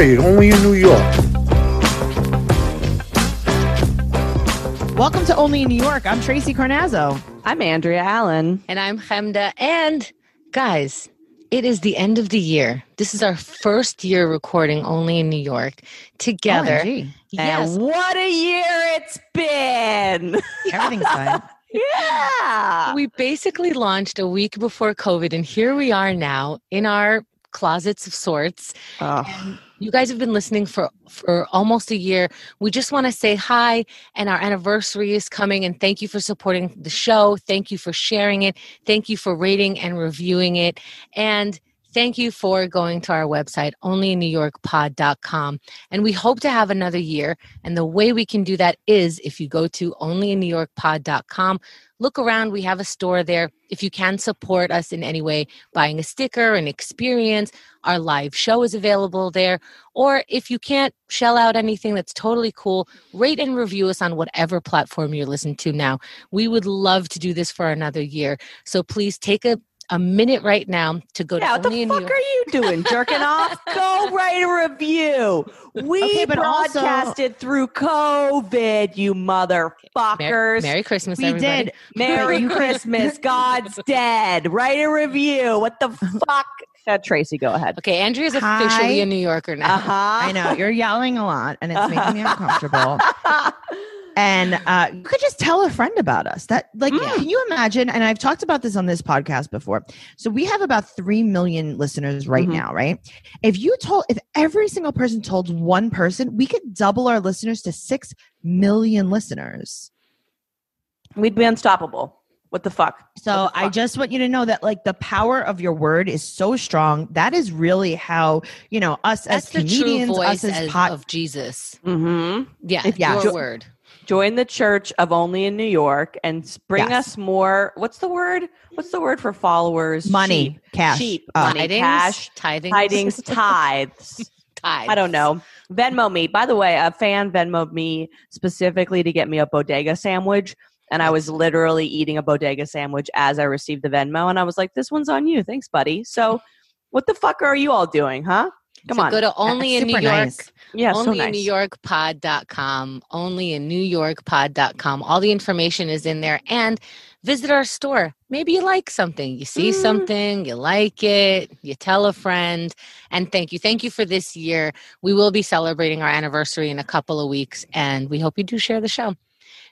Hey, only in New York. Welcome to Only in New York. I'm Tracey Carnazzo. I'm Andrea Allan. And I'm Chemda. And guys, it is the end of the year. This is our first year recording only in New York together. OMG. Yes. And what a year it's been. Everything's fine. yeah. We basically launched a week before COVID, and here we are now in our closets of sorts. Oh, You guys have been listening for for almost a year. We just want to say hi and our anniversary is coming and thank you for supporting the show. Thank you for sharing it. Thank you for rating and reviewing it. And thank you for going to our website onlyinnewyorkpod.com. And we hope to have another year and the way we can do that is if you go to onlyinnewyorkpod.com look around we have a store there if you can support us in any way buying a sticker an experience our live show is available there. Or if you can't shell out anything that's totally cool, rate and review us on whatever platform you're listening to now. We would love to do this for another year. So please take a, a minute right now to go yeah, to what Only the in New fuck York- are you doing? Jerking off? Go write a review. We Okay, but also- broadcasted through COVID, you Mer- motherfuckers. Merry Christmas, We everybody. did. Merry Christmas. God's dead. Write a review. What the fuck? Uh, Tracey, go ahead. Okay, Andrea's Hi. officially a New Yorker now. Uh huh. I know you're yelling a lot, and it's making me uncomfortable. And uh, you could just tell a friend about us. That, like, Mm. can you imagine? And I've talked about this on this podcast before. So we have about three million listeners right Mhm. now, right? If you told, if every single person told one person, we could double our listeners to six million listeners. We'd be unstoppable. What the fuck? So What the I just want you to know that like the power of your word is so strong. That is really how you know us That's as the true comedians, voice us as as- pod. of Jesus. Mm-hmm. Yeah, If- yeah. your Jo- word. Join the church of only in New York and bring Yes. us more. What's the word? What's the word for followers? money, Sheep. cash, Sheep. uh, Money, Tidings, cash, tithings, tidings, tithes. tithes. I don't know. Venmo me. By the way, a fan Venmoed me specifically to get me a bodega sandwich. And I was literally eating a bodega sandwich as I received the Venmo. And I was like, this one's on you. Thanks, buddy. So, what the fuck are you all doing, huh? Come so on. Go to only in New York. nice. yeah, so nice. in New York pod.com. Only in New York pod.com. All the information is in there. And visit our store. Maybe you like something. You see Mm. something, you like it, you tell a friend. And thank you. Thank you for this year. We will be celebrating our anniversary in a couple of weeks, and we hope you do share the show.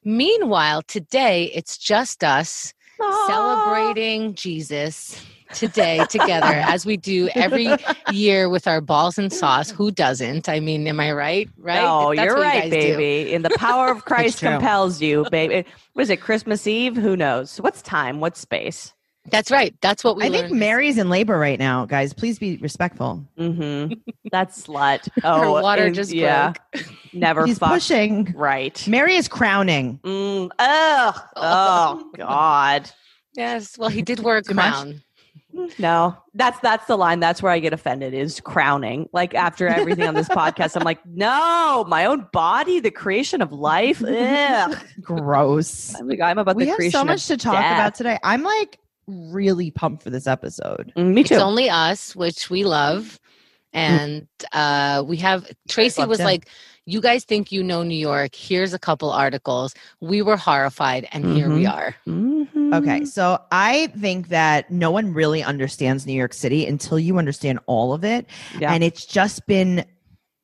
Meanwhile, today it's just us Aw. celebrating Jesus today together as we do every year with our balls and sauce. Who doesn't? I mean, am I right? Right? Oh, That's you're what you right, guys do. baby. And the power of Christ compels you, baby. What is it? Christmas Eve? Who knows? What's time? What's space? That's right. That's what we I think. Mary's in labor right now, guys. Please be respectful. Mm-hmm. That's slut. Her Oh, water and- just yeah. broke. Never He's fucked. pushing. Right. Mary is crowning. Mm, ugh. Oh God. Yes. Well, he did wear a Too much? Crown. No, that's that's the line. That's where I get offended. Is crowning. Like after everything on this podcast, I'm like, no, my own body, the creation of life. Ugh. Gross. I'm, like, I'm about we the have so much to talk death. about today. I'm like really pumped for this episode. Mm, me It's too. only us, which we love. And uh, we have Tracey was too. like, You guys think you know New York. Here's a couple articles. We were horrified, and here we Mhm. are. Mhm. Okay, so I think that no one really understands New York City until you understand all of it. Yeah. And it's just been,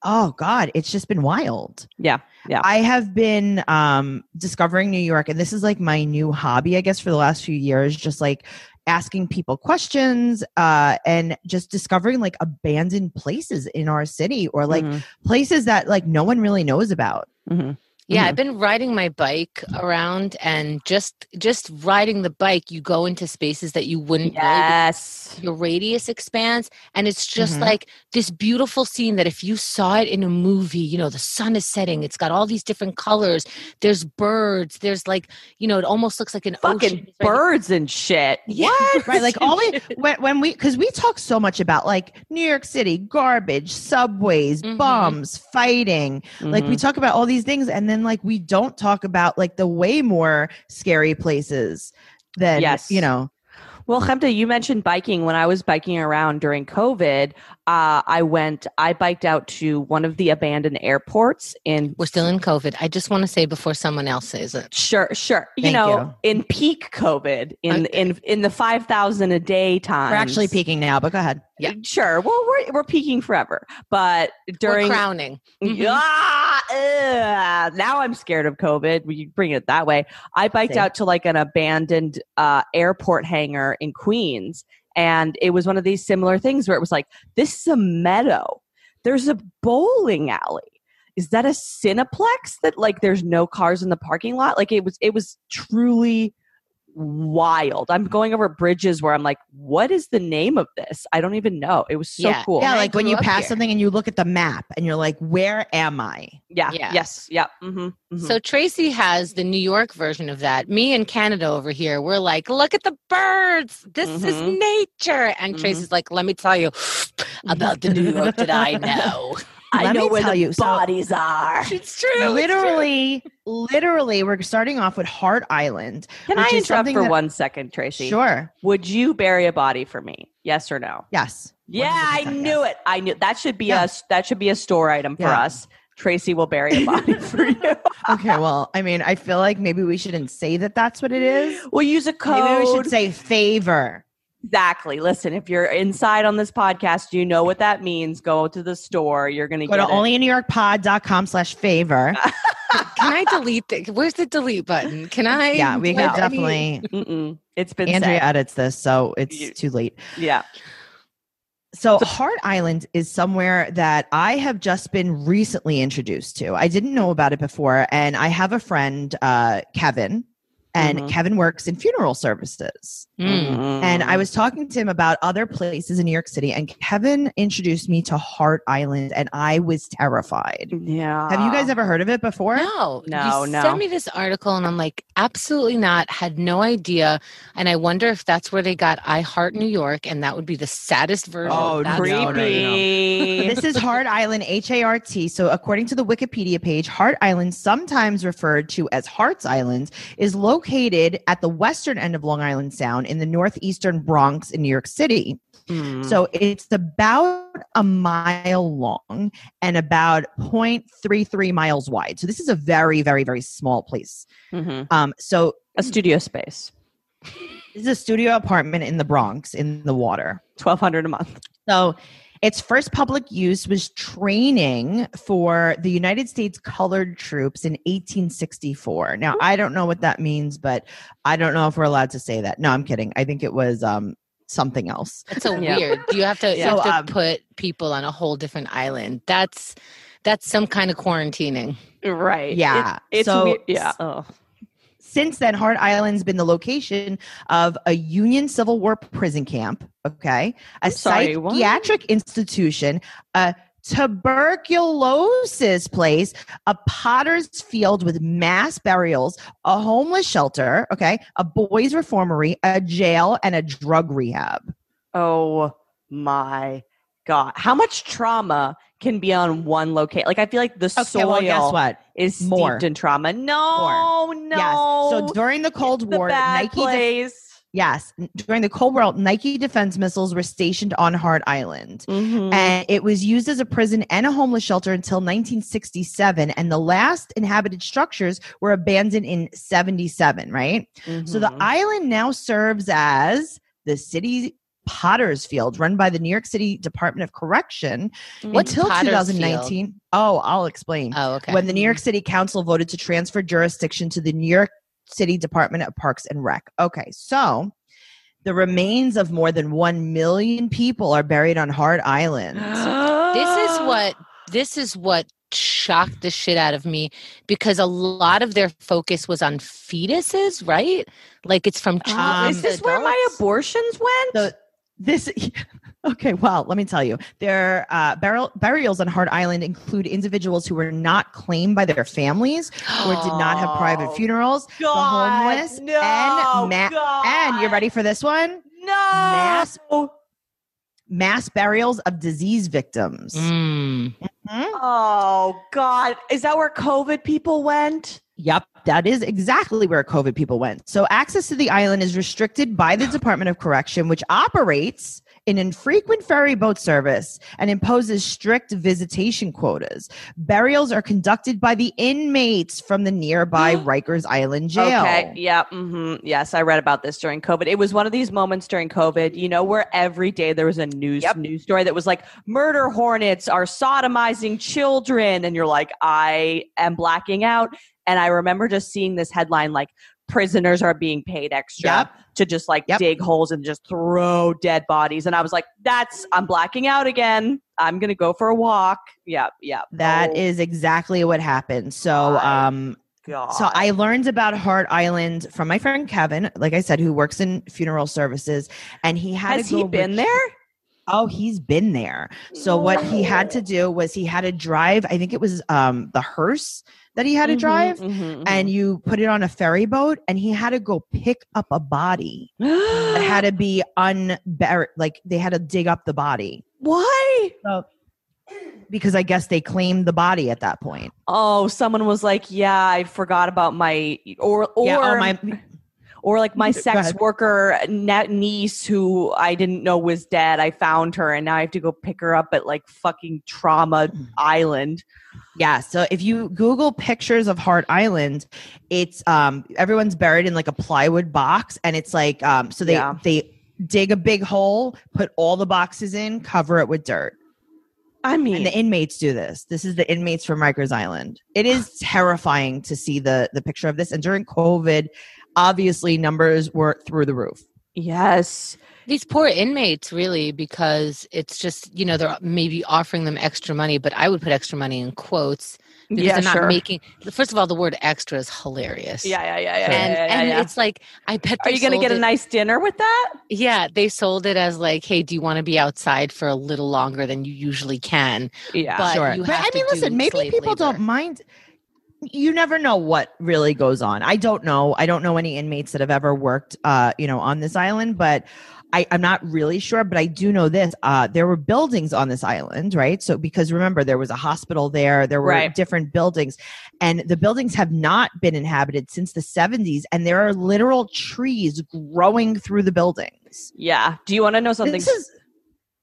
oh God, it's just been wild. Yeah. Yeah. I have been um, discovering New York, and this is like my new hobby, I guess, for the last few years, just like asking people questions uh, and just discovering like abandoned places in our city or like Mhm. places that like no one really knows about. Mhm. Yeah, Mhm. I've been riding my bike around, and just just riding the bike, you go into spaces that you wouldn't Yes. your radius expands and it's just Mhm. like this beautiful scene that if you saw it in a movie you know the sun is setting it's got all these different colors there's birds there's like you know it almost looks like an Fucking ocean right- birds and shit. Yeah. What? right like all we when, when we because we talk so much about like new york city garbage subways Mhm. bombs fighting like we Mhm. talk about all these things and then like we don't talk about like the way more scary places than Yes. you know Well, Chemda, you mentioned biking. When I was biking around during COVID, uh, I went, I biked out to one of the abandoned airports in. We're still in COVID. I just want to say before someone else says it. Sure, sure. You Thank know, you. in peak COVID, in Okay. in in the five thousand a day time. We're actually peaking now, but go ahead. Yeah. Sure. Well, we're we're peaking forever, but during We're crowning. Mhm. Ah, ugh. now I'm scared of COVID. We bring it that way. I biked Same. out to like an abandoned uh, airport hangar in Queens, and it was one of these similar things where it was like, this is a meadow. There's a bowling alley. Is that a Cineplex that like there's no cars in the parking lot? Like it was it was truly wild. I'm going over bridges where I'm like, what is the name of this? I don't even know. It was so Yeah. cool. Yeah, like when you pass here. something and you look at the map and you're like, where am I? Yeah. Yeah. Yes. Yeah. Mm-hmm, So Tracey has the New York version of that. Me and Chemda over here, we're like, look at the birds. This is Mhm. nature. And Mhm. Tracey's like, let me tell you about the New York that I know. I Let know me where tell the you, so- bodies are. it's true. literally, literally, we're starting off with Hart Island. Can which I is interrupt for that- one second, Tracey? Sure. Would you bury a body for me? Yes or no? Yes. Yeah, I knew yes. it. I knew that should be Yeah. a that should be a store item for Yeah. us. Tracey will bury a body for you. Okay. Well, I mean, I feel like maybe we shouldn't say that that's what it is. We'll use a code. Maybe we should say favor. Exactly. Listen, if you're inside on this podcast, you know what that means. Go to the store. You're going to Go get to it. onlynewyorkpod.com slash favor. Can I delete the where's the delete button? Can I Yeah, we do could any- definitely. Mm-mm. It's been Andrea said. edits this, so it's You- too late. Yeah. So, Hart Island is somewhere that I have just been recently introduced to. I didn't know about it before, and I have a friend, uh, Kevin, and Mhm. Kevin works in funeral services. Mm. And I was talking to him about other places in New York City, and Kevin introduced me to Hart Island, and I was terrified. Yeah. Have you guys ever heard of it before? No, No, you no. Sent me this article, and I'm like, absolutely not. Had no idea, and I wonder if that's where they got "I Heart New York," and that would be the saddest version. Oh, of creepy. no, no, no. this is Hart Island, H A R T. So, according to the Wikipedia page, Hart Island, sometimes referred to as Hart's Island, is located at the western end of Long Island Sound in the northeastern Bronx in New York City. Mm. So, it's about a mile long and about 0.33 miles wide. So, this is a very, very, very small place. Mhm. Um, so, a studio space, this is a studio apartment in the Bronx in the water. twelve hundred a month. So its first public use was training for the United States colored troops in 1864. Now, I don't know what that means, but I don't know if we're allowed to say that. No, I'm kidding. I think it was um, something else. That's so Yeah. weird. You have to you So, have to um, put people on a whole different island. That's that's some kind of quarantining. Right. Yeah. It- it's So- weird. Yeah. Oh. Since then, Hart Island's been the location of a Union Civil War prison camp, okay, a sorry, what? psychiatric institution, a tuberculosis place, a potter's field with mass burials, a homeless shelter, okay, a boys' reformatory, a jail, and a drug rehab. Oh my god! How much trauma can be on one location? Like I feel like the Okay, soil well, guess what? is steeped More. in trauma. No, no. Yes. So during the Cold It's the War, bad Nike. de- yes, during the Cold War, Nike defense missiles were stationed on Hart Island. Mhm. and it was used as a prison and a homeless shelter until 1967 and the last inhabited structures were abandoned in 77 right so the Mhm. island now serves as the city potter's field run by the new york city department of correction What's until Potter's 2019 oh i'll explain. Oh, okay. when the new york city council voted to transfer jurisdiction to the new york city department of parks and rec. Okay so the remains of more than 1 million people are buried on Hart island. This is what this is what shocked the shit out of me because a lot of their focus was on fetuses, right? Like it's from Uh, Um, is this where my abortions went? the this okay well let me tell you their uh, burial, burials on hart island include individuals who were not claimed by their families or did not have private Oh, funerals the homeless no, and ma- God. and you're ready for this one No. Mass- mass burials of disease victims Mm. Hmm? Oh God! Is that where COVID people went? Yep, that is exactly where COVID people went. So access to the island is restricted by the Department of Correction, which operates an infrequent ferry boat service and imposes strict visitation quotas. Burials are conducted by the inmates from the nearby Rikers Island jail. Okay. Yeah. hmm Yes, I read about this during COVID. It was one of these moments during COVID, you know, where every day there was a news Yep. news story that was like murder hornets are sodomizing children, and you're like, I am blacking out. And I remember just seeing this headline like prisoners are being paid extra Yep. to just like Yep. dig holes and just throw dead bodies. And I was like, that's I'm blacking out again. I'm gonna go for a walk. Yeah, yeah. That is Oh, exactly what happened. So, um, God. So I learned about Hart Island from my friend Kevin, like I said, who works in funeral services, and he had has to he been there? Oh, he's been there. So what he had to do was he had to drive. I think it was um the hearse that he had to Mhm, drive, mhm, and you put it on a ferry boat, and he had to go pick up a body. It had to be unburied, like they had to dig up the body. Why? So because I guess they claimed the body at that point. Oh, someone was like, "Yeah, I forgot about my or or yeah, oh, my or like my sex worker niece who I didn't know was dead. I found her, and now I have to go pick her up at like fucking Trauma Mm. Island. Yeah, so if you Google pictures of Hart Island, it's um everyone's buried in like a plywood box, and it's like um so they Yeah. they dig a big hole, put all the boxes in, cover it with dirt, I mean, and the inmates do this. This is the inmates from Rikers Island. It is terrifying to see the the picture of this, and during COVID, obviously numbers were through the roof. yes, These poor inmates, really, because it's just, you know, they're maybe offering them extra money, but I would put extra money in quotes because yeah, they're not sure. making. First of all, the word extra is hilarious. yeah, yeah, yeah, yeah. And, yeah, yeah, and yeah. it's like, I bet Are they you going to sold get a nice dinner with that? Yeah, they sold it as like, hey, do you want to be outside for a little longer than you usually can? Yeah, But sure. you But have I mean, do listen, maybe people labor. don't mind. You never know what really goes on. I don't know. I don't know any inmates that have ever worked, uh, you know, on this island, but I, I'm not really sure. But I do know this: uh, there were buildings on this island, right? So because remember, there was a hospital there. There were Right. different buildings, and the buildings have not been inhabited since the 70s. And there are literal trees growing through the buildings. yeah. Do you want to know something? Is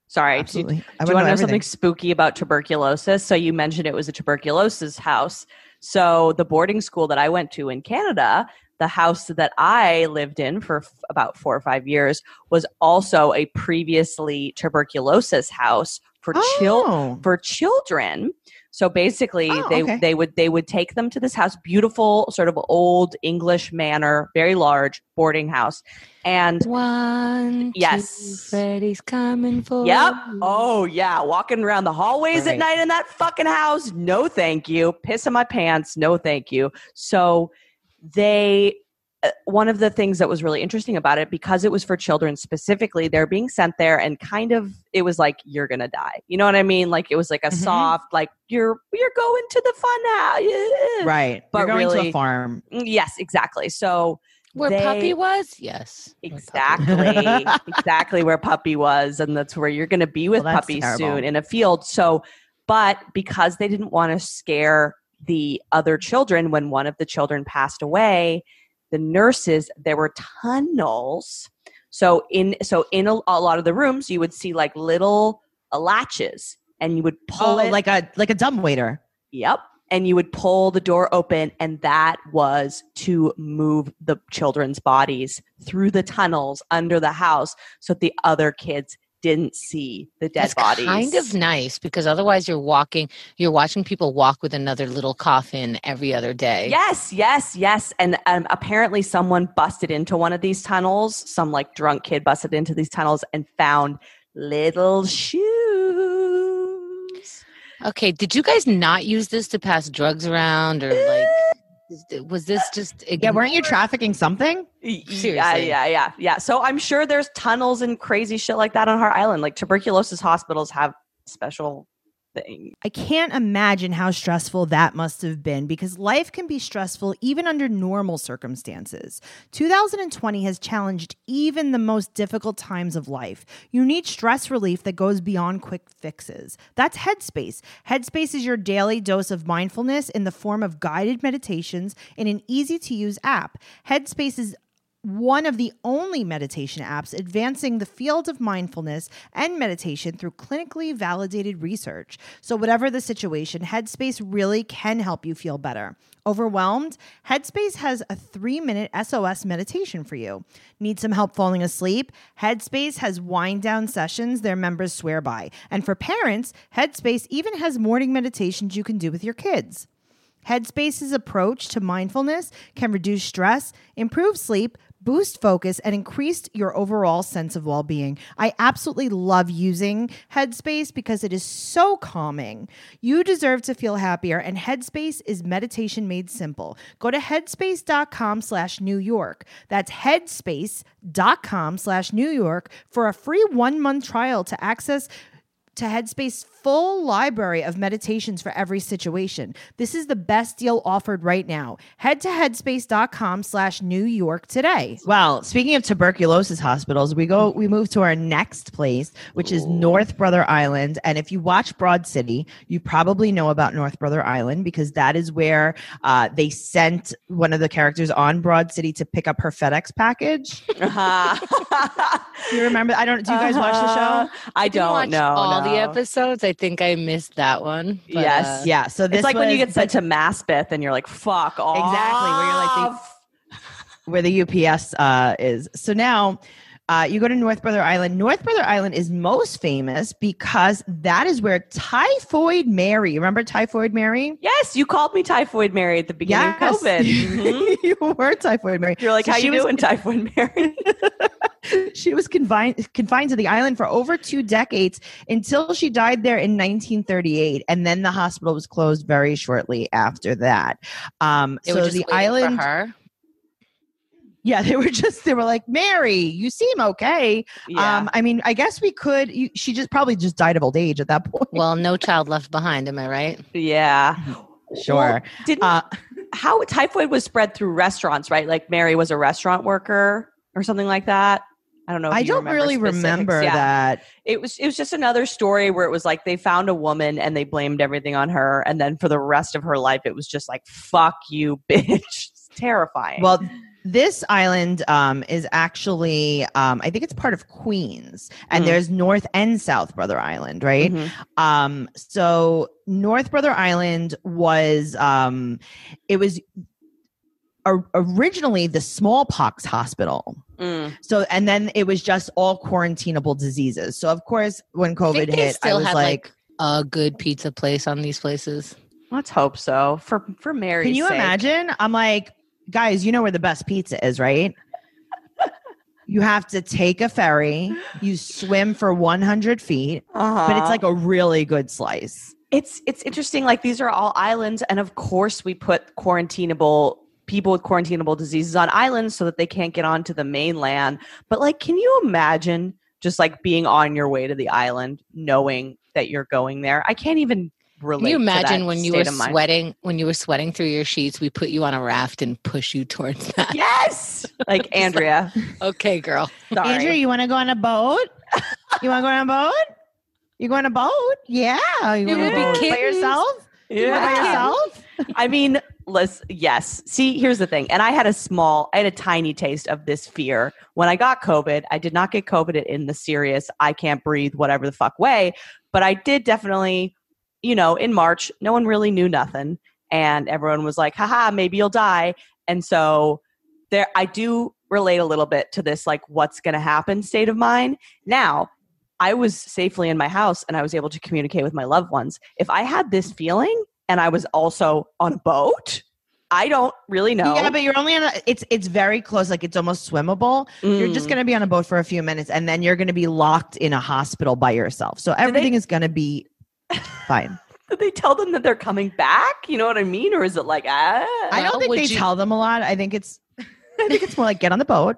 Sorry, do- absolutely. I Do you want to know everything. something spooky about tuberculosis? So you mentioned it was a tuberculosis house. So the boarding school that I went to in Canada, the house that I lived in for f- about four or five years, was also a previously tuberculosis house for children Oh. for children. So basically, Oh, they okay. they would they would take them to this house, beautiful sort of old English manor, very large boarding house, and One, Yes. two, Freddy's coming for Yep. you. Oh yeah, walking around the hallways at night in that fucking house. No, thank you. Piss in my pants. No, thank you. So they. Uh, One of the things that was really interesting about it, because it was for children specifically, they're being sent there, and kind of it was like you're gonna die. You know what I mean? Like it was like a Mhm. soft, like you're you're going to the fun house. Yeah. Right. But You're going to really- a farm. Mm, Yes, exactly. So Where they- Puppy was? Yes. Exactly. exactly where Puppy was. And that's where you're going to be with Well, Puppy terrible. soon in a field. So, but because they didn't want to scare the other children when one of the children passed away, the nurses, there were tunnels. So in so in a, a lot of the rooms, you would see like little uh, latches, and you would pull Oh, it like a like a dumb waiter. Yep. And you would pull the door open, and that was to move the children's bodies through the tunnels under the house so that the other kids didn't see the dead That's bodies. kind of nice because otherwise you're walking, you're watching people walk with another little coffin every other day. Yes, yes, yes. And um, apparently, someone busted into one of these tunnels. Some like drunk kid busted into these tunnels and found little shoes. Okay, did you guys not use this to pass drugs around or like was this just Yeah, weren't you trafficking something? Yeah, Seriously. yeah, yeah, yeah. So I'm sure there's tunnels and crazy shit like that on Hart Island. Like tuberculosis hospitals have special thing. I can't imagine how stressful that must have been because life can be stressful even under normal circumstances. 2020 has challenged even the most difficult times of life. You need stress relief that goes beyond quick fixes. That's Headspace. Headspace is your daily dose of mindfulness in the form of guided meditations in an easy to use app. Headspace is one of the only meditation apps advancing the field of mindfulness and meditation through clinically validated research. So, whatever the situation, Headspace really can help you feel better. Overwhelmed? Headspace has a three minute SOS meditation for you. Need some help falling asleep? Headspace has wind down sessions their members swear by. And for parents, Headspace even has morning meditations you can do with your kids. Headspace's approach to mindfulness can reduce stress, improve sleep, boost focus, and increase your overall sense of well being. I absolutely love using Headspace because it is so calming. You deserve to feel happier, and Headspace is meditation made simple. Go to headspace.com slash New York. That's headspace.com slash New York for a free one month trial to access to Headspace full library of meditations for every situation. This is the best deal offered right now. Head to headspace.com slash New York today. Well, speaking of tuberculosis hospitals, we go we move to our next place, which is North Brother Island. And if you watch Broad City, you probably know about North Brother Island because that is where uh, they sent one of the characters on Broad City to pick up her FedEx package. Uh-huh. You remember? I don't. Do you guys watch the Uh-huh. show? I Didn't don't watch know. all the episodes. I think I missed that one. but, Yes. uh, Yeah. So this It's like when you get sent to Maspeth and you're like, fuck off. Exactly, where you're like, they- where the UPS uh, is. So now uh, you go to North Brother Island. North Brother Island is most famous because that is where Typhoid Mary, remember Typhoid Mary? Yes, you called me Typhoid Mary at the beginning of COVID. Mhm. you were Typhoid Mary. You're like, So how she you was- doing, Typhoid Mary? she was confined confined to the island for over two decades until she died there in 1938, and then the hospital was closed very shortly after that. Um, They so were just the island, for her. yeah, they were just they were like, Mary, you seem okay. yeah. Um, I mean, I guess we could. You, she just probably just died of old age at that point. Well, no child left behind. Am I right? yeah. Sure. Well, didn't Uh, how typhoid was spread through restaurants, right? Like Mary was a restaurant worker or something like that. I don't know. if I don't really specifics. remember Yeah. that. It was it was just another story where it was like they found a woman and they blamed everything on her, and then for the rest of her life, it was just like "fuck you, bitch." It's terrifying. Well, this island um, is actually, um, I think it's part of Queens, and Mm. there's North and South Brother Island, right? Mhm. Um, so North Brother Island was, um, it was originally the smallpox hospital. Mm. So, and then it was just all quarantinable diseases. So, of course, when COVID think they hit, I still was have like, like a good pizza place on these places. Let's hope so for for Mary. Can you imagine? I'm like, guys, you know where the best pizza is, right? you have to take a ferry, you swim for 100 feet, Uh-huh. but it's like a really good slice. it's it's interesting. Like these are all islands, and of course we put quarantinable people with quarantinable diseases on islands so that they can't get onto the mainland. But like, can you imagine just like being on your way to the island, knowing that you're going there? I can't even relate. Can you to imagine that when you were state mind. sweating when you were sweating through your sheets? We put you on a raft and push you towards that. Yes, like Andrea. Okay, girl. Sorry. Andrew, you want to go on a boat? you want to go on a boat? You go on a boat? Yeah. You It want would to be go by kittens. yourself? You by yourself? I mean, let's yes. See, here's the thing. And I had a small, I had a tiny taste of this fear when I got COVID. I did not get COVID in the serious, I can't breathe, whatever the fuck way. But I did definitely, you know, in March, no one really knew nothing. And everyone was like, haha, maybe you'll die. And so there I do relate a little bit to this like what's gonna happen state of mind. Now, I was safely in my house and I was able to communicate with my loved ones. If I had this feeling and I was also on a boat, I don't really know. Yeah, but you're only on a, it's it's very close, like it's almost swimmable. You're just Mm. gonna be on a boat for a few minutes and then you're gonna be locked in a hospital by yourself. So everything is gonna be fine. Did they tell them that they're coming back? You know what I mean? Or is it like, ah? I don't Well, think they you- tell them a lot. I think it's I think it's more like get on the boat.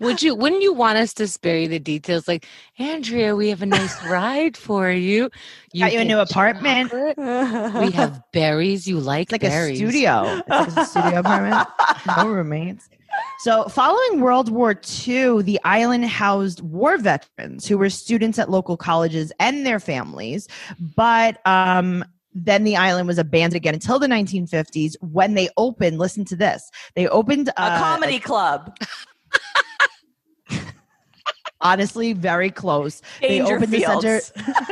Would you? Wouldn't you want us to spare you the details? Like, Andrea, we have a nice ride for you. Got you a new apartment. chocolate. We have berries. You like It's like berries. a studio. It's like a studio apartment. No roommates. So, following World War II, the island housed war veterans who were students at local colleges and their families. But um, then the island was abandoned again until the 1950s when they opened. Listen to this. They opened a uh, comedy club. Honestly very close. They Danger opened the center.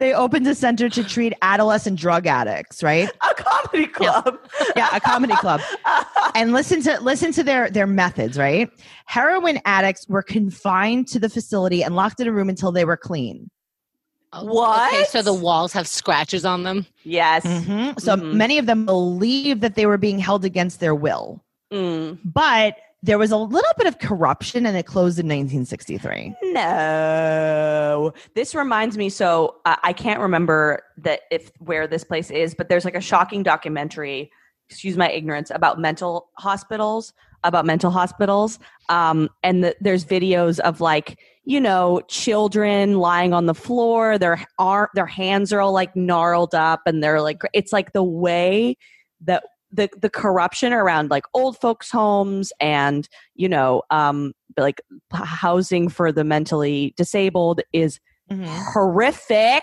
They opened a center to treat adolescent drug addicts, right? a comedy club. Yeah, a comedy club. and listen to listen to their their methods, right? Heroin addicts were confined to the facility and locked in a room until they were clean. Oh, What? Okay, so the walls have scratches on them. yes. Mhm. So Mhm. many of them believed that they were being held against their will. Mm. But there was a little bit of corruption and it closed in 1963. No, this reminds me. So uh, I can't remember that if where this place is, but there's like a shocking documentary. Excuse my ignorance about mental hospitals. About mental hospitals, um, and the, there's videos of like you know children lying on the floor. Their arm, their hands are all like gnarled up, and they're like it's like the way that the the corruption around like old folks homes and you know um like housing for the mentally disabled is horrific.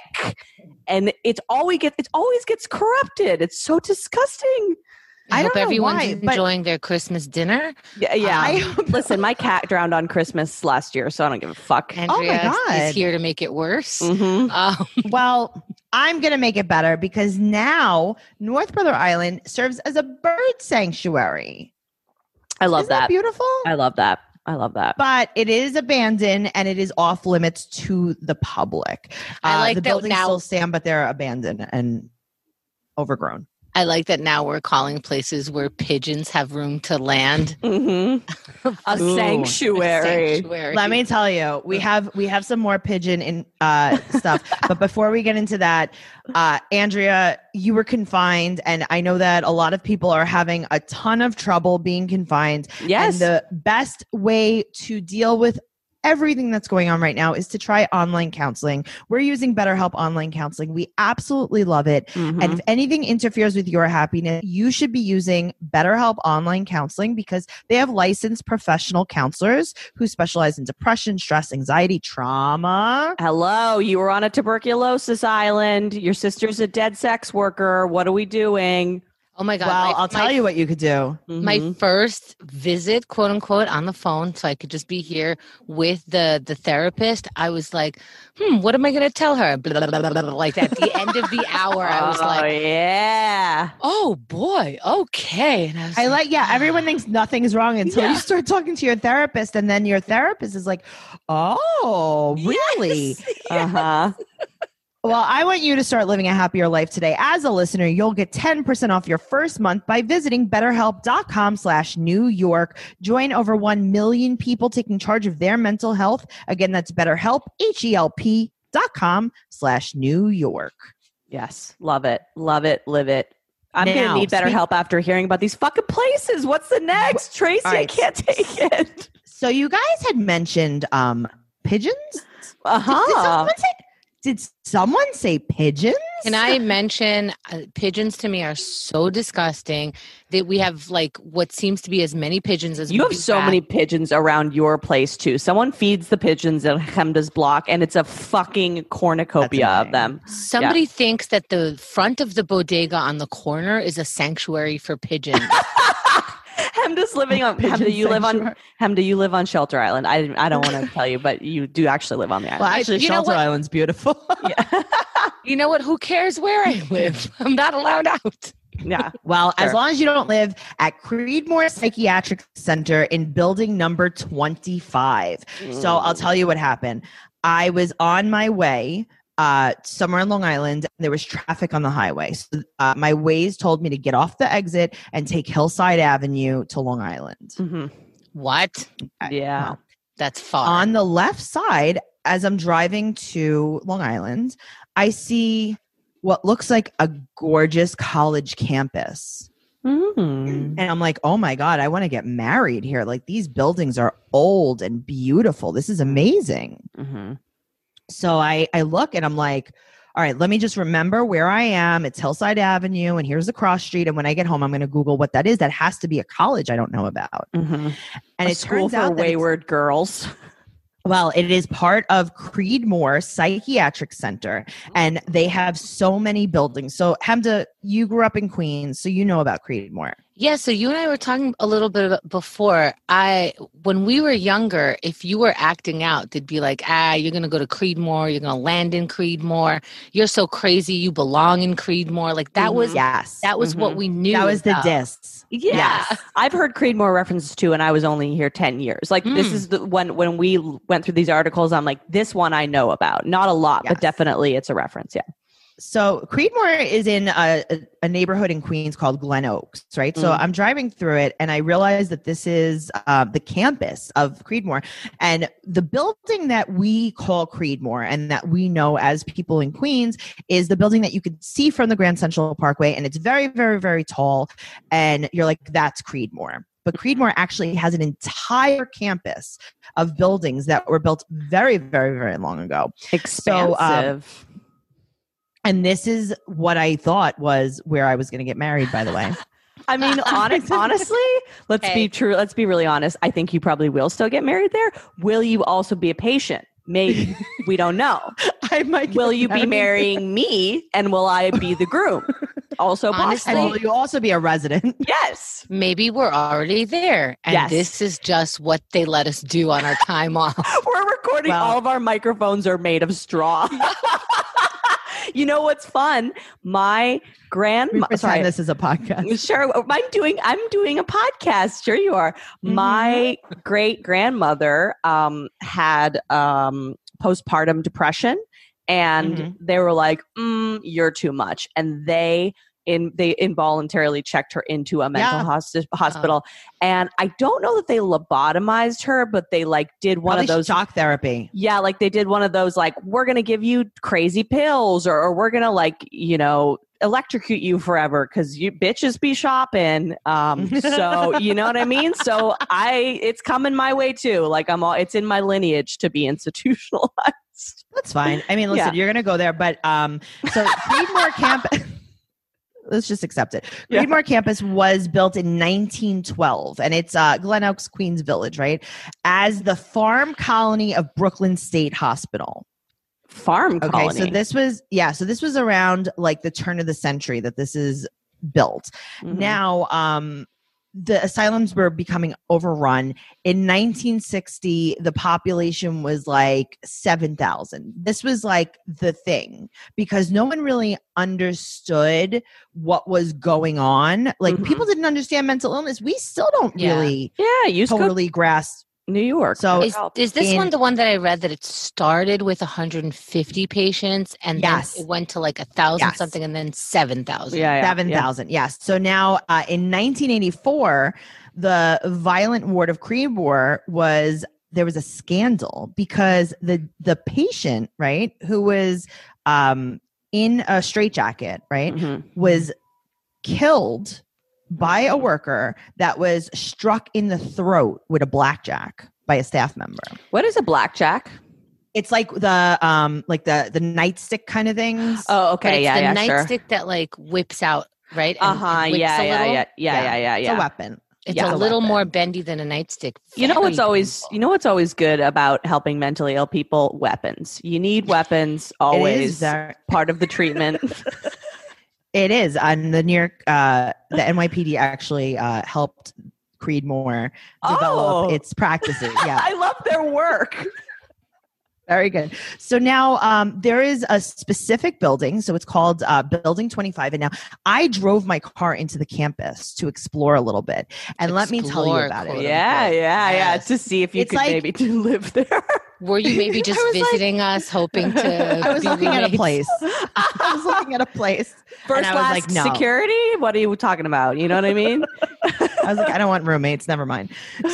And it's always get it always gets corrupted. It's so disgusting I, I hope don't know everyone's why, but- enjoying their Christmas dinner. yeah yeah I- listen my cat drowned on christmas last year so i don't give a fuck Andrea God. is here to make it worse. Mhm. Um, well, I'm going to make it better because now North Brother Island serves as a bird sanctuary. i love Isn't that that beautiful? i love that i love that but it is abandoned and it is off limits to the public. I Uh, like the that buildings now- still stand, but they're abandoned and overgrown. I like that now we're calling places where pigeons have room to land. Mhm. a Ooh. sanctuary Sanctuary. Let me tell you, we have we have some more pigeon in uh, stuff. but before we get into that, uh, Andrea, you were confined, and I know that a lot of people are having a ton of trouble being confined. yes And the best way to deal with everything that's going on right now is to try online counseling. We're using BetterHelp online counseling. We absolutely love it. Mhm. And if anything interferes with your happiness, you should be using BetterHelp online counseling because they have licensed professional counselors who specialize in depression, stress, anxiety, trauma. Hello, you were on a tuberculosis island. Your sister's a dead sex worker. What are we doing? Oh my God. well, my- I'll tell my you what you could do. my Mhm. first visit quote unquote on the phone so i could just be here with the the therapist i was like hmm what am i going to tell her blah, blah, blah, blah, blah. like at the end of the hour i was like, oh, yeah. oh boy okay and i was I like, yeah, everyone thinks nothing's wrong until Yeah. you start talking to your therapist, and then your therapist is like, oh, really? Uh huh. Well, I want you to start living a happier life today. As a listener, you'll get 10% off your first month by visiting betterhelp.com slash New York. Join over 1 million people taking charge of their mental health. Again, that's betterhelp, H-E-L-P dot com slash New York. Yes. Love it. Love it. Live it. I'm going to need better speak- help after hearing about these fucking places. What's the next? Tracey, All I can't take it. So you guys had mentioned um, pigeons? Uh Did, did huh. someone say, did someone say pigeons? Can I mention uh, pigeons to me are so disgusting that we have like what seems to be as many pigeons as You we have so rats. many pigeons around your place too. Someone feeds the pigeons at Chemda's block, and it's a fucking cornucopia of them. Somebody thinks that the front of the bodega on the corner is a sanctuary for pigeons. Chemda's living on Pigeon Chemda. You live on sanctuary. Chemda. You live on Shelter Island. I I don't want to tell you, but you do actually live on the Well, island. actually, you Shelter? Island's beautiful. you know what? Who cares where I live? I'm not allowed out. yeah. Well, as long as you don't live at Creedmoor Psychiatric Center in building number 25. So mm. I'll tell you what happened. I was on my way uh, somewhere in Long Island. There was traffic on the highway. So uh, my Waze told me to get off the exit and take Hillside Avenue to Long Island. Mm-hmm. What? Yeah. Well, That's far. on the left side, as I'm driving to Long Island, I see what looks like a gorgeous college campus. Mm. And I'm like, oh my God, I want to get married here. Like these buildings are old and beautiful. This is amazing. hmm So I, I look and I'm like, all right, let me just remember where I am. It's Hillside Avenue and here's the cross street. And when I get home, I'm going to Google what that is. That has to be a college I don't know about. hmm And a it school turns for out wayward girls. Well, it is part of Creedmoor Psychiatric Center, and they have so many buildings. So, Chemda, you grew up in Queens, so you know about Creedmoor. Yeah, so you and I were talking a little bit about before. I when we were younger, if you were acting out, they'd be like, "Ah, you're going to go to Creedmoor, you're going to land in Creedmoor. You're so crazy, you belong in Creedmoor." Like that was Yes, that was what Mhm. we knew. that was the about. discs. Yeah, Yes. I've heard Creedmoor references too, and I was only here ten years. Like this Mm. is the when when we went through these articles, I'm like, this one I know about. Not a lot, Yes. but definitely it's a reference. Yeah. So Creedmoor is in a, a, neighborhood in Queens called Glen Oaks, right? So Mm. I'm driving through it, and I realize that this is uh, the campus of Creedmoor, and the building that we call Creedmoor and that we know as people in Queens is the building that you could see from the Grand Central Parkway, and it's very, very, very tall, and you're like, that's Creedmoor. But Creedmoor actually has an entire campus of buildings that were built very, very, very long ago. Expansive. And this is what I thought was where I was going to get married, by the way. I mean, honest, honestly, let's Hey. be true. Let's be really honest. I think you probably will still get married there. Will you also be a patient? Maybe. we don't know. I might Will you be married. marrying me and will I be the groom? Also Honestly- And possible. will you also be a resident? Yes. Maybe we're already there, and Yes. this is just what they let us do on our time off. We're recording. Well- all of our microphones are made of straw. You know what's fun? My We grandma. Sorry. this is a podcast. Sure, I'm doing. I'm doing a podcast. Sure, you are. My great grandmother um, had um, postpartum depression, and Mhm. they were like, mm, "You're too much," and they in they involuntarily checked her into a mental Yeah. hospi- hospital. And I don't know that they lobotomized her, but they like did one Probably of those shock therapy. yeah, like they did one of those, like, we're to give you crazy pills or, or we're to, like, you know, electrocute you forever because you bitches be shopping. Um, so, you know what I mean? So, I, it's coming my way too. Like, I'm all, it's in my lineage to be institutionalized. That's fine. I mean, listen, Yeah. you're to go there, but um, so Creedmoor Campus. Let's just accept it. Yeah. Creedmoor Campus was built in 1912, and it's uh, Glen Oaks, Queens Village, right? As the farm colony of Brooklyn State Hospital. Farm Okay, colony. so this was yeah, so this was around like the turn of the century that this is built. Mhm. Now, um, the asylums were becoming overrun. In 1960, the population was like 7,000. This was like the thing because no one really understood what was going on. Like, Mhm. people didn't understand mental illness. We still don't Yeah. really yeah, you totally totally grasp. New York. So- Is, is this in- one the one that I read that it started with 150 patients and Yes. then it went to like a thousand Yes. something and then 7,000? yeah, yeah, Seven yeah. yes. So now, uh, in 1984, the violent ward of Creedmoor was there was a scandal because the the patient, right, who was um, in a straitjacket, right, Mhm. was killed by a worker that was struck in the throat with a blackjack by a staff member. What is a blackjack? It's like the um like the the nightstick kind of things. Oh, But okay. it's Yeah, the yeah, sure. nightstick that like whips out, right? Uh huh. and whips Yeah, yeah, yeah, yeah, yeah, yeah, It's a weapon. It's Yeah. a little weapon. more bendy than a nightstick. You know what's Very always you know what's always good about helping mentally ill people? Weapons. You need weapons It is always part of the treatment. It is on the New York. Uh, the NYPD actually uh, helped Creedmoor develop Oh. its practices. Yeah, I love their work. very good. So now um, there is a specific building. So it's called uh, Building Twenty Five. And now I drove my car into the campus to explore a little bit, and let me tell you about it. Yeah, unquote. yeah, yeah. To see if you It's could like- maybe to live there. Were you maybe just I was like- visiting us, hoping to? I was be looking at a place. I was looking at a place. First I was class like, no. security? What are you talking about? You know what I mean? I was like, I don't want roommates. Never mind.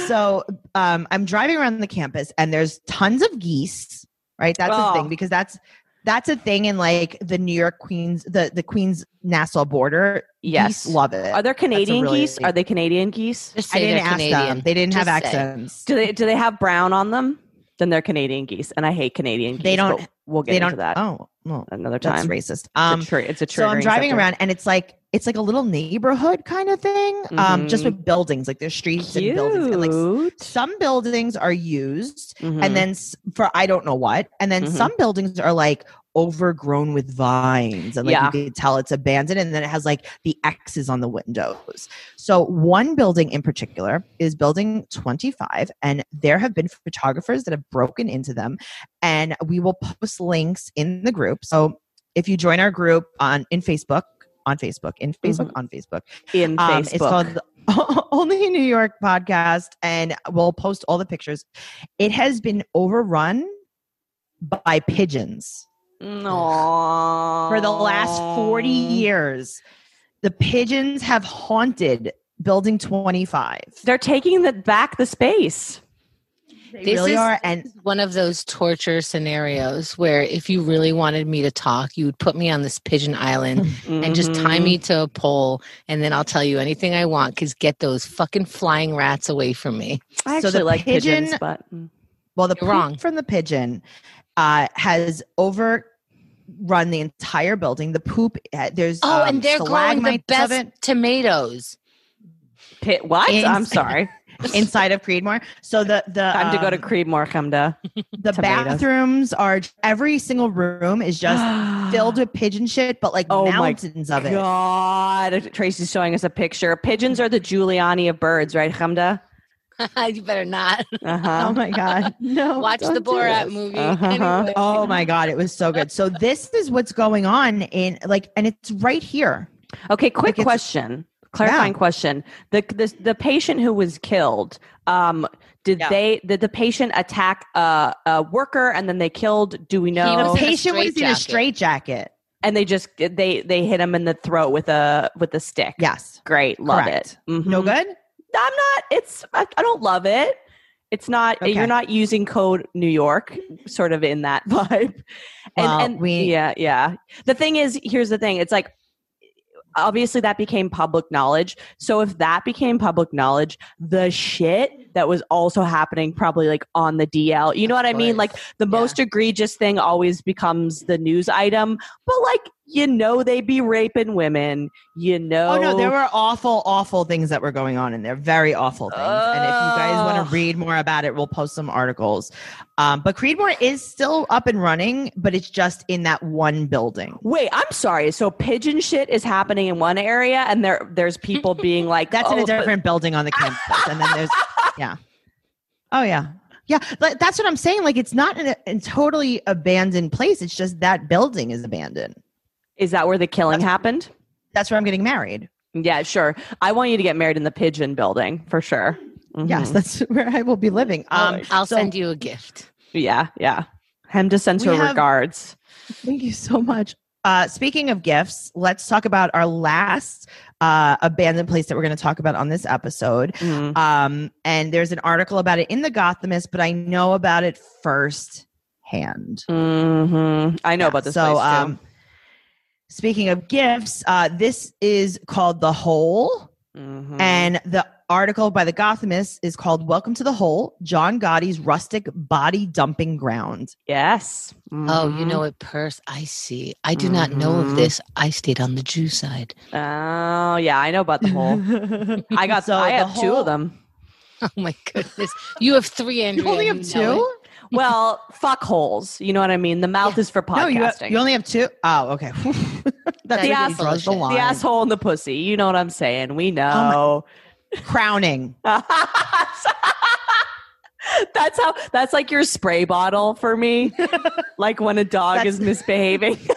So um, I'm driving around the campus, and there's tons of geese. Right, that's the Oh. thing because that's that's a thing in like the New York Queens, the the Queens Nassau border. Yes. Geese love it. Are there Canadian really- geese? Are they Canadian geese? Just I didn't ask Canadian. them. They didn't have Just say. accents. Do they do they have brown on them? Then they're Canadian geese, and I hate Canadian geese. They don't- but We'll get They into don't. that Oh, no, another that's time. racist. It's Um, a tr- it's a true. so I'm driving around, and it's like it's like a little neighborhood kind of thing. Um, just Mhm. with buildings, like there's streets and buildings, and like Cute. some buildings are used Mhm. and then s- for I don't know what, and then Mhm. some buildings are like overgrown with vines, and like Yeah. you can tell it's abandoned, and then it has like the X's on the windows. So one building in particular is building 25, and there have been photographers that have broken into them, and we will post links in the group. So if you join our group on in Facebook. On Facebook, in Facebook, on Facebook. in Um, Facebook. it's called Only New York podcast, and we'll post all the pictures. It has been overrun by pigeons Aww. for the last 40 years. The pigeons have haunted building 25. They're taking the back the space. They This really is- are. And one of those torture scenarios where if you really wanted me to talk, you would put me on this pigeon island and just tie me to a pole, and then I'll tell you anything I want. Because get those fucking flying rats away from me. I So actually the like pigeons, but mm. well, the You're poop wrong. from the pigeon uh, has overrun the entire building. The poop, uh, there's Oh, um, and they're growing the best tomatoes. Pit, what? In- I'm sorry. inside of Creedmoor. So the the Time to go to um, Creedmoor, Chemda. the bathrooms are every single room is just filled with pigeon shit, but like Oh my mountains of it. God, Tracey's showing us a picture. Pigeons are the Giuliani of birds, right, Chemda? you better not Uh-huh. Oh my god, no! watch the Borat movie. Uh-huh. Anyway. Oh my god, it was so good. So this is what's going on in like, and it's right here. Okay, quick Like question. Clarifying Yeah. question. The, the the patient who was killed, um, did Yeah. they did the patient attack a, a worker and then they killed? Do we know? The was in a patient was in a straitjacket. straitjacket. and they just they they hit him in the throat with a with a stick. Yes, Great, love Correct. it. Mhm. no good. I'm not. It's I, I don't love it. It's not. Okay. You're not using code New York, sort of in that vibe. And, Well, and we- yeah, yeah. The thing is, here's the thing. It's like obviously that became public knowledge. So if that became public knowledge, the shit that was also happening probably like on the DL. You know what I mean? Like the most egregious thing always becomes the news item. But like you know they be raping women. You know Oh no, there were awful, awful things that were going on in there. Very awful things. and if you guys want to read more about it, we'll post some articles. Um, but Creedmoor is still up and running, but it's just in that one building. Wait, I'm sorry. So pigeon shit is happening in one area, and there there's people being like, That's in "Oh, a but- different building on the campus. And then there's, yeah. Oh, yeah. Yeah. That's what I'm saying. Like, it's not in a, in totally abandoned place. It's just that building is abandoned. Is that where the killing That's- happened? That's where I'm getting married. Yeah, sure. I want you to get married in the pigeon building for sure. Yes, Mhm. that's where I will be living. Um, I'll so- send you a gift. Yeah, yeah. Hem to send her have- regards. Thank you so much. Uh, speaking of gifts, let's talk about our last uh, abandoned place that we're going to talk about on this episode. Mhm. Um, and there's an article about it in the Gothamist, but I know about it first hand. Mhm. I know about this So, um, speaking of gifts, uh, this is called The Hole. Mhm. And the article by the Gothamist is called Welcome to the Hole John Gotti's Rustic Body Dumping Ground. yes. Oh, you Mhm. know it, purse. I see. I do not know of this. I stayed on the Jew side. Oh, yeah. I know about the hole. I got. So I the have two of them. Oh my goodness. You have three, Andrea. You only have you two? Well, fuck holes. You know what I mean. The mouth is for podcasting. No, you, have, you only have two. Oh, okay. That's the, where ass- the the asshole and the pussy. You know what I'm saying. We Oh know. Crowning. that's how. That's like your spray bottle for me. like when a dog That's- is misbehaving.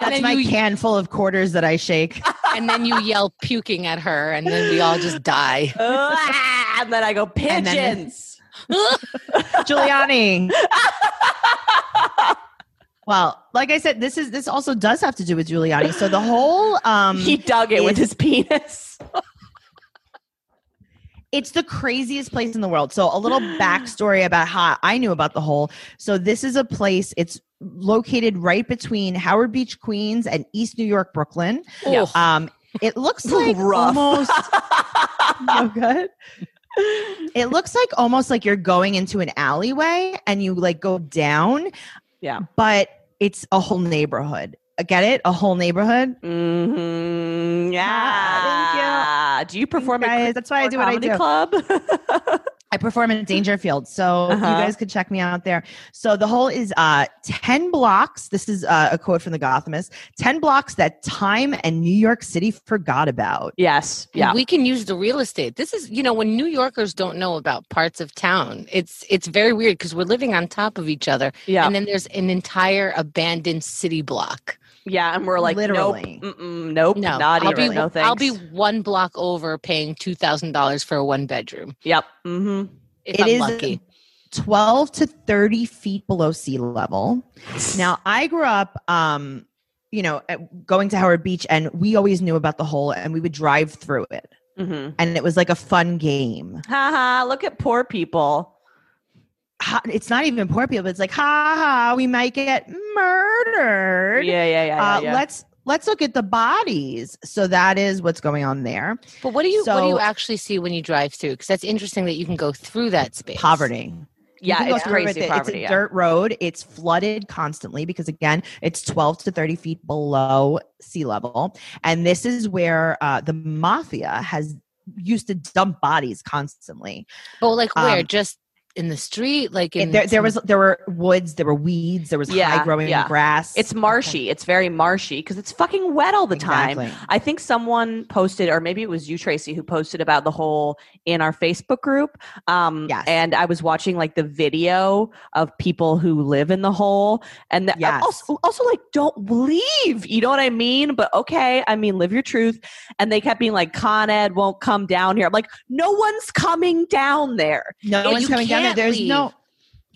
That's my you- can full of quarters that I shake. And then you yell puking at her, and then we all just die. Ah, and then I go And then- pigeons. Giuliani. well, like I said, this is this also does have to do with Giuliani. So the whole um he dug it with his penis. It's the craziest place in the world. So a little backstory about how I knew about the hole. So this is a place. It's located right between Howard Beach, Queens, and East New York, Brooklyn. Yeah. Um, it looks like Rough. almost no good. It looks like almost like you're going into an alleyway and you like go down. Yeah. But it's a whole neighborhood. Get it? A whole neighborhood. Mm-hmm. Yeah. Ah, thank. Do you perform guys. at That's why I do what I do. Club? I perform in Dangerfield, so Uh-huh. you guys could check me out there. So the whole is uh, ten blocks. This is uh, a quote from the Gothamist: ten blocks that time and New York City forgot about. yes. Yeah. we can use the real estate. This is, you know, when New Yorkers don't know about parts of town, it's it's very weird because we're living on top of each other, Yeah. and then there's an entire abandoned city block. Yeah. And we're like, Literally. nope. Nope. No, Not I'll even. be no thanks. I'll be one block over, paying two thousand dollars for a one bedroom Yep. Mm-hmm. if It I'm is lucky. twelve to thirty feet below sea level. Now, I grew up, um, you know, going to Howard Beach, and we always knew about the hole, and we would drive through it, Mm-hmm. and it was like a fun game. Haha. Look at poor people. It's not even poor people. It's like, ha ha, we might get murdered. Yeah. Yeah. Yeah. uh, yeah. Let's let's look at the bodies. So that is what's going on there. But what do you what do you actually see when you drive through? Because that's interesting that you can go through that space. Poverty. Yeah. It's through it. crazy It's a yeah. dirt road. It's flooded constantly because again, it's 12 to 30 feet below sea level. And this is where uh, the mafia has used to dump bodies constantly. But like where? Um, Just in the street? Like in there, there was there were woods, there were weeds, there was Yeah, high growing yeah. grass. It's marshy. It's very marshy because it's fucking wet all the time. Exactly. I think someone posted, or maybe it was you, Tracey, who posted about the whole in our Facebook group. Um, Yes. And I was watching like the video of people who live in the hole, and the, Yes. also, also like don't leave. You know what I mean? But okay, I mean live your truth. And they kept being like, Con Ed won't come down here. I'm like, no one's coming down there. No one's coming down. Can't There's no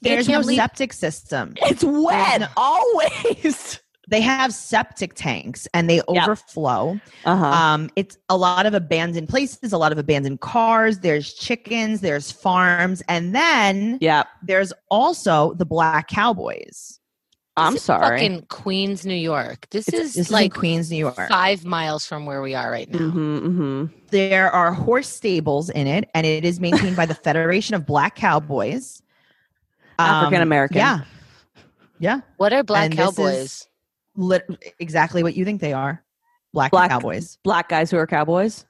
there's no leave. septic system. It's wet no- always. They have septic tanks and they Yep. overflow. Uh huh. Um, it's a lot of abandoned places, a lot of abandoned cars. There's chickens, there's farms, and then yeah. there's also the Black Cowboys. I'm This is sorry. Fucking Queens, New York. This It's, is this like is Queens, New York. five miles from where we are right now. Mm-hmm, mm-hmm. There are horse stables in it, and it is maintained by the Federation of Black Cowboys. Um, African American. Yeah, yeah. What are black And cowboys? is Lit- exactly what you think they are. Black, Black- Cowboys. Black guys who are cowboys.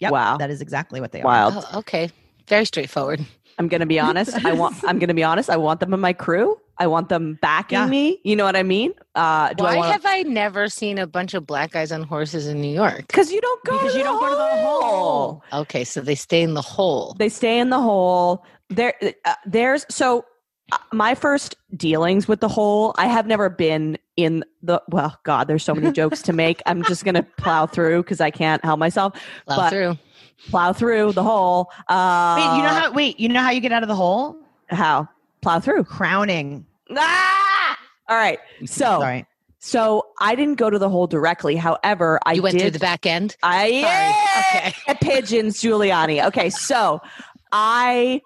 Yep, Wow. that is exactly what they are. Wild. Oh, okay. Very straightforward. I'm gonna be honest. I want. I'm gonna be honest. I want them in my crew. I want them backing Yeah. me. You know what I mean? Uh, do I Why want? have I never seen a bunch of black guys on horses in New York? Because you don't go. Because you don't go to the hole. hole. Okay, so they stay in the hole. They stay in the hole. There. Uh, there's so. Uh, my first dealings with the hole, I have never been in the. Well, God, there's so many jokes to make. I'm just gonna plow through because I can't help myself. Plow but- through. Plow through the hole. Uh, Wait, you know how? Wait, you know how you get out of the hole? how plow through? Crowning. Ah! All right. So Sorry. So I didn't go to the hole directly. However, I You went did. through the back end. I Sorry. yeah, pigeons, Giuliani. Okay, so I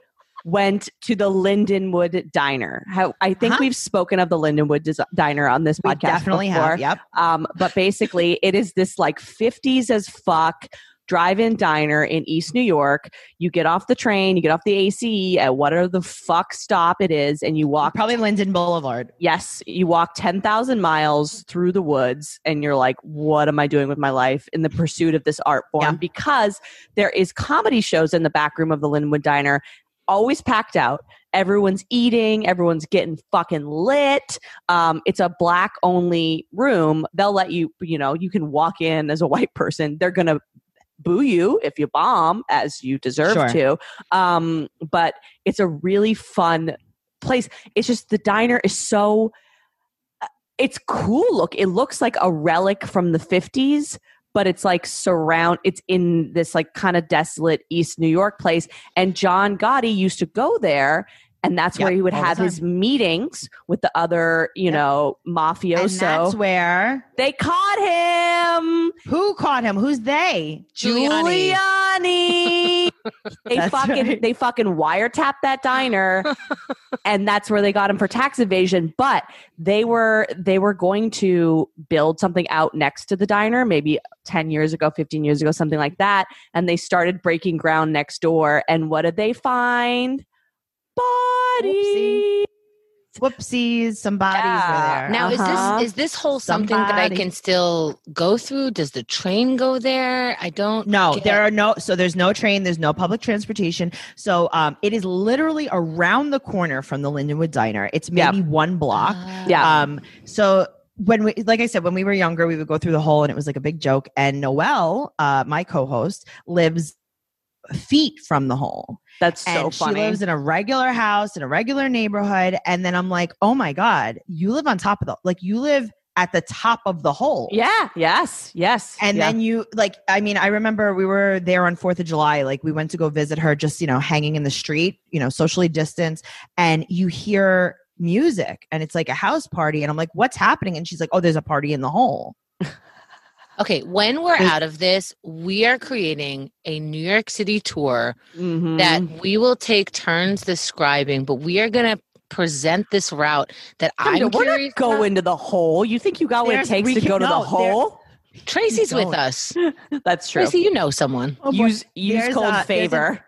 went to the Lindenwood Diner. How I think Huh? we've spoken of the Lindenwood Dis- Diner on this We podcast definitely before. have. Yep. Um, but basically, it is this like 50s as fuck drive-in diner in East New York. You get off the train, you get off the ACE at whatever the fuck stop it is, and you walk Probably Linden Boulevard. Yes, you walk 10,000 miles through the woods and you're like, what am I doing with my life in the pursuit of this art form? Yeah. Because there is comedy shows in the back room of the Lindenwood Diner, always packed out. Everyone's eating, everyone's getting fucking lit. Um, it's a black only room. They'll let you, you know, you can walk in as a white person. They're going to boo you if you bomb as you deserve Sure. to. Um, but it's a really fun place. It's just the diner is so uh, it's cool look. It looks like a relic from the 50s, but it's like surround it's in this like kind of desolate East New York place and John Gotti used to go there and that's where he would have his meetings with the other, you Yep. know, And that's where They caught him. Who caught him? Who's they? Giuliani. Giuliani. They fucking right. they fucking wiretapped that diner, and that's where they got him for tax evasion. But they were they were going to build something out next to the diner, maybe ten years ago, fifteen years ago, something like that. And they started breaking ground next door. And what did they find? Bodies. Whoopsies, some bodies Yeah. were there. Now, Uh-huh. is this is this whole something that I can still go through? Does the train go there? I don't. No, get- there are no. So there's no train. There's no public transportation. So um, it is literally around the corner from the Lindenwood Diner. It's Yep. maybe one block. Ah. Yeah. Um, so when we, like I said, when we were younger, we would go through the hole, and it was like a big joke. And Noelle, uh, my co-host, lives feet from the hole, That's so and funny. she lives in a regular house in a regular neighborhood. And then I'm like, oh my god, you live on top of the like you live at the top of the hole. yeah. Yes. Yes. And yeah. then you like, I mean, I remember we were there on Fourth of July. Like we went to go visit her, just you know, hanging in the street, you know, socially distanced, and you hear music, and it's like a house party, and I'm like, what's happening? And she's like, oh, there's a party in the hole. Okay, when we're out of this, we are creating a New York City tour Mhm. that we will take turns describing, but we are going to present this route that I'm Linda, we're curious. not going about. into the hole. You think you got what it takes to can- go to the no, there- hole? Tracey's with us. That's true. Tracy, you know someone. use use There's cold a- favor.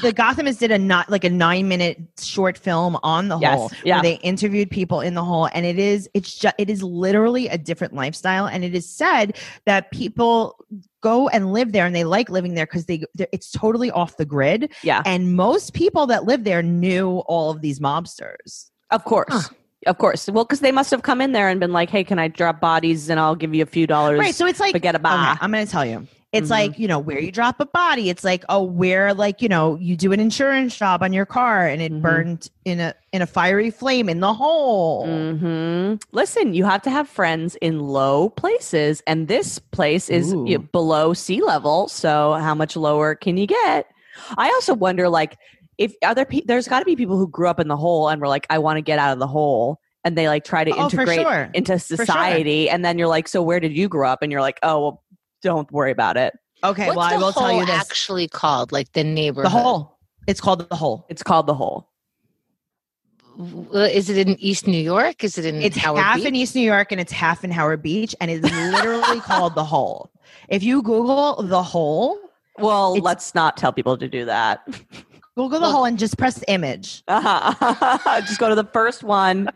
The Gothamists did a not like a nine minute short film on the Yes, hole yeah. where they interviewed people in the hole, and it is it's just it is literally a different lifestyle, and it is said that people go and live there and they like living there because they it's totally off the grid yeah, and most people that live there knew all of these mobsters of course. Huh. Of course. Well, because they must have come in there and been like, "Hey, can I drop bodies and I'll give you a few dollars?" right so it's like Forget okay, about. i'm gonna tell you it's Mhm. like you know where you drop a body it's like oh where like you know you do an insurance job on your car and it Mhm. burned in a in a fiery flame in the hole Mm-hmm. Listen, you have to have friends in low places, and this place is Ooh. below sea level. So, how much lower can you get? I also wonder, like, if other people, there's got to be people who grew up in the hole and were like, "I want to get out of the hole," and they like try to Oh, integrate sure. into sure. society, and then you're like, "So, where did you grow up?" And you're like, "Oh, well, don't worry about it. okay What's well i will tell you this actually called? Like the neighborhood? the hole it's called the hole It's called the hole." Is it in East New York? Is it in it's Howard half Beach? in east new york and it's half in howard beach and it's literally called the hole if you google the hole Well, let's not tell people to do that. google the Well- hole and just press image Uh-huh. Just go to the first one.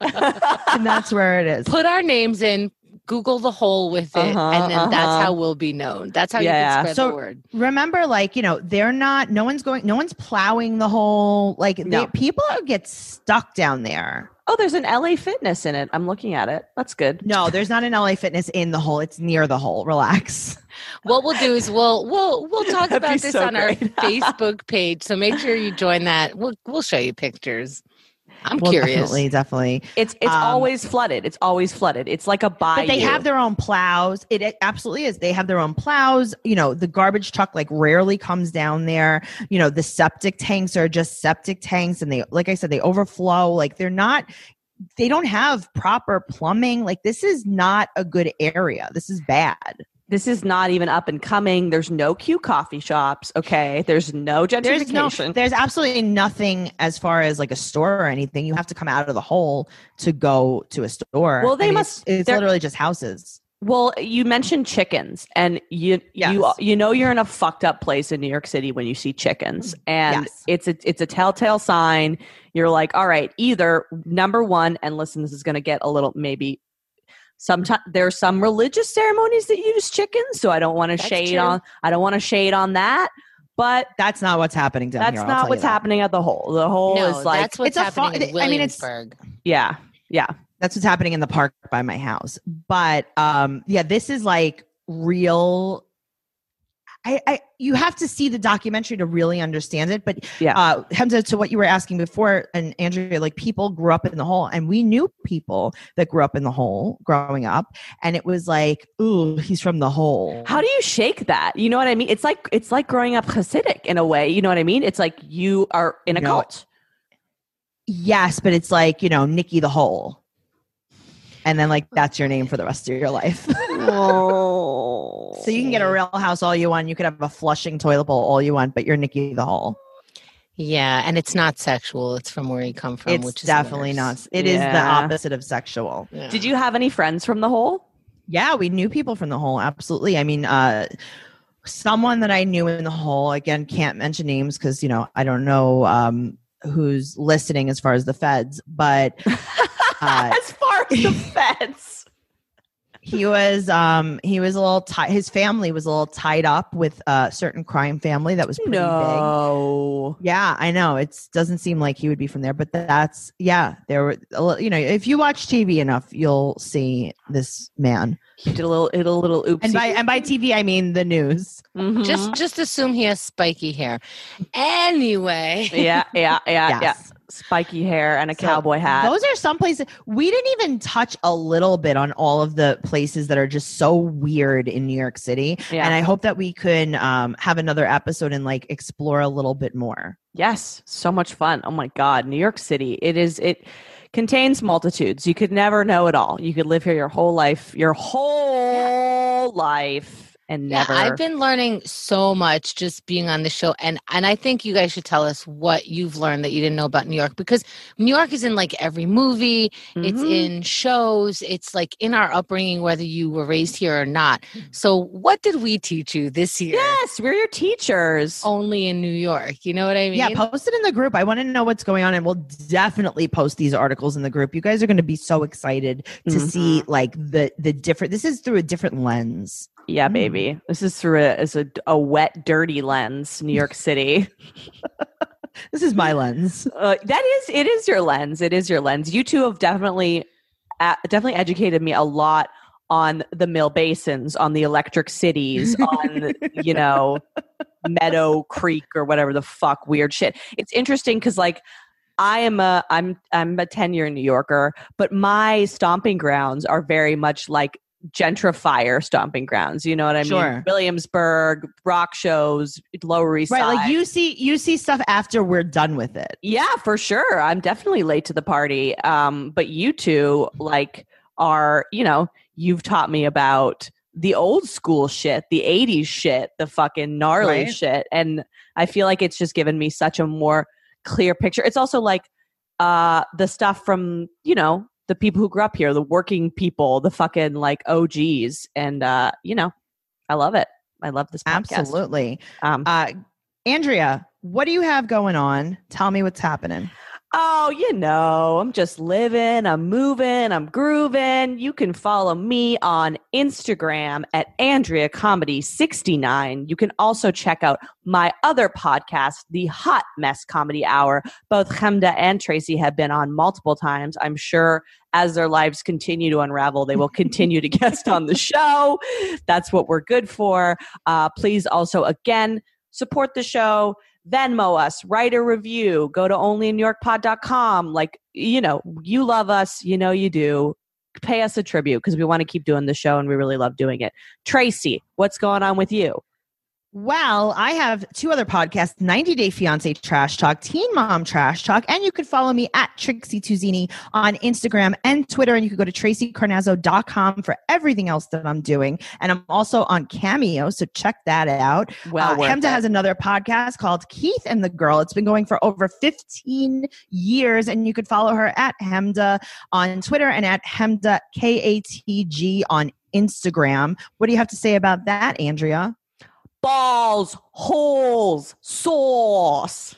and that's where it is Put our names in. Google the hole with it, Uh-huh, and then uh-huh. that's how we'll be known. That's how Yeah. you can spread So- the word. remember like you know they're not no one's going no one's plowing the hole like they, people get stuck down there Oh, there's an LA Fitness in it. I'm looking at it. That's good. no there's not an la fitness in the hole it's near the hole relax What we'll do is we'll we'll we'll talk That'd about this so on our. Facebook page. So make sure you join that. We'll we'll show you pictures. I'm Well, curious. definitely definitely. It's it's Um, always flooded. It's always flooded. It's like a bayou. but they have their own plows. It, it absolutely is. They have their own plows. You know the garbage truck like rarely comes down there. You know the septic tanks are just septic tanks and they like i said they overflow. Like they're not they don't have proper plumbing. Like this is not a good area. This is bad This is not even up and coming. There's no Q coffee shops. Okay. There's no there's no there's absolutely nothing as far as like a store or anything you have to come out of the hole to go to a store Well, they I mean, must- it's, it's literally just houses well, you mentioned chickens, and you you you know you're in a fucked up place in New York City when you see chickens, mm, and Yes. it's a it's a telltale sign. You're like, all right, either number one, and listen, this is going to get a little maybe. Sometimes there are some religious ceremonies that use chickens, so I don't want to shade true. on. I don't want to shade on that, but that's not what's happening down that's here I'll not what's that. happening at the hole. The hole no, is like that's what's it's a fa- happening in I mean, it's- yeah, yeah. that's what's happening in the park by my house but um yeah this is like real I, I you have to see the documentary to really understand it but Yeah. uh to what you were asking before and andrea like people grew up in the hole and we knew people that grew up in the hole growing up and it was like ooh he's from the hole How do you shake that? You know what I mean? It's like it's like growing up Hasidic in a way. You know what I mean? It's like you are in a No. cult. yes but it's like you know nikki the hole and then like that's your name for the rest of your life. oh. so you can get a real house all you want. You could have a flushing toilet bowl all you want, but you're Nikki the Hole. Yeah, and it's not sexual. It's from where you come from, It's which is definitely worse. not. It is the opposite of sexual. Yeah. Did you have any friends from the hole? Yeah, we knew people from the hole. Absolutely. I mean, uh, someone that I knew in the hole, again, can't mention names because, you know, I don't know um, who's listening as far as the feds, but Uh, as far as the feds. He was um he was a little tied his family was a little tied up with a certain crime family that was pretty big No. yeah i know it doesn't seem like he would be from there but that's yeah there were a little, you know if you watch tv enough you'll see this man He did a little, did a little oopsie. and by and by tv i mean the news Mhm. Just just assume he has spiky hair. Anyway. yeah, yeah, yeah, yeah. Spiky hair and a So cowboy hat. Those are some places we didn't even touch a little bit on all of the places that are just so weird in New York City. Yeah. And I hope that we can um, have another episode and like explore a little bit more. Yes, so much fun. Oh my god, New York City. It is it contains multitudes. You could never know it all. You could live here your whole life, your whole life and never Yeah, I've been learning so much just being on the show, and and I think you guys should tell us what you've learned that you didn't know about New York because New York is in like every movie, it's Mhm. in shows, it's like in our upbringing, whether you were raised here or not. So, what did we teach you this year? Yes, we're your teachers. Only in New York, you know what I mean? Yeah, post it in the group. I want to know what's going on, and we'll definitely post these articles in the group. You guys are going to be so excited to see like the the different. This is through a different lens. Yeah, Mm. baby. This is through a as a, a wet, dirty lens, New York City. This is my lens. Uh, that is, it is your lens. It is your lens. You two have definitely, uh, definitely educated me a lot on the mill basins, on the electric cities, on you know Meadow Creek or whatever the fuck weird shit. It's interesting because like I am a I'm I'm a ten year New Yorker, but my stomping grounds are very much like gentrifier stomping grounds. You know what I Sure. mean? Williamsburg, rock shows, Lower East Right, Side. like you see you see stuff after we're done with it. Yeah, for sure. I'm definitely late to the party. Um, but you two, like, are, you know, you've taught me about the old school shit, the 80s shit, the fucking gnarly Right. shit. And I feel like it's just given me such a more clear picture. It's also like uh the stuff from, you know, the people who grew up here, the working people, the fucking like OGs. And uh, you know, I love it. I love this podcast. Absolutely. Um, Uh, Andrea, what do you have going on? Tell me what's happening. Oh, you know, I'm just living, I'm moving, I'm grooving. You can follow me on Instagram at Andrea Comedy 69. You can also check out my other podcast, The Hot Mess Comedy Hour. Both Chemda and Tracey have been on multiple times. I'm sure as their lives continue to unravel, they will continue to guest on the show. That's what we're good for. Uh, please also, again, support the show. Venmo us, write a review, go to onlyinnewyorkpod.com. Like, you know, you love us, you know you do. Pay us a tribute because we want to keep doing the show and we really love doing it. Tracey, what's going on with you? Well, I have two other podcasts 90 Day Fiance Trash Talk, Teen Mom Trash Talk, and you can follow me at Trixie Tuzzini on Instagram and Twitter. And you can go to tracycarnazzo.com for everything else that I'm doing. And I'm also on Cameo, so check that out. Well, uh, Chemda has another podcast called Keith and the Girl. It's been going for over 15 years, and you could follow her at Chemda on Twitter and at Chemda K A T G on Instagram. What do you have to say about that, Andrea? Balls, holes, sauce.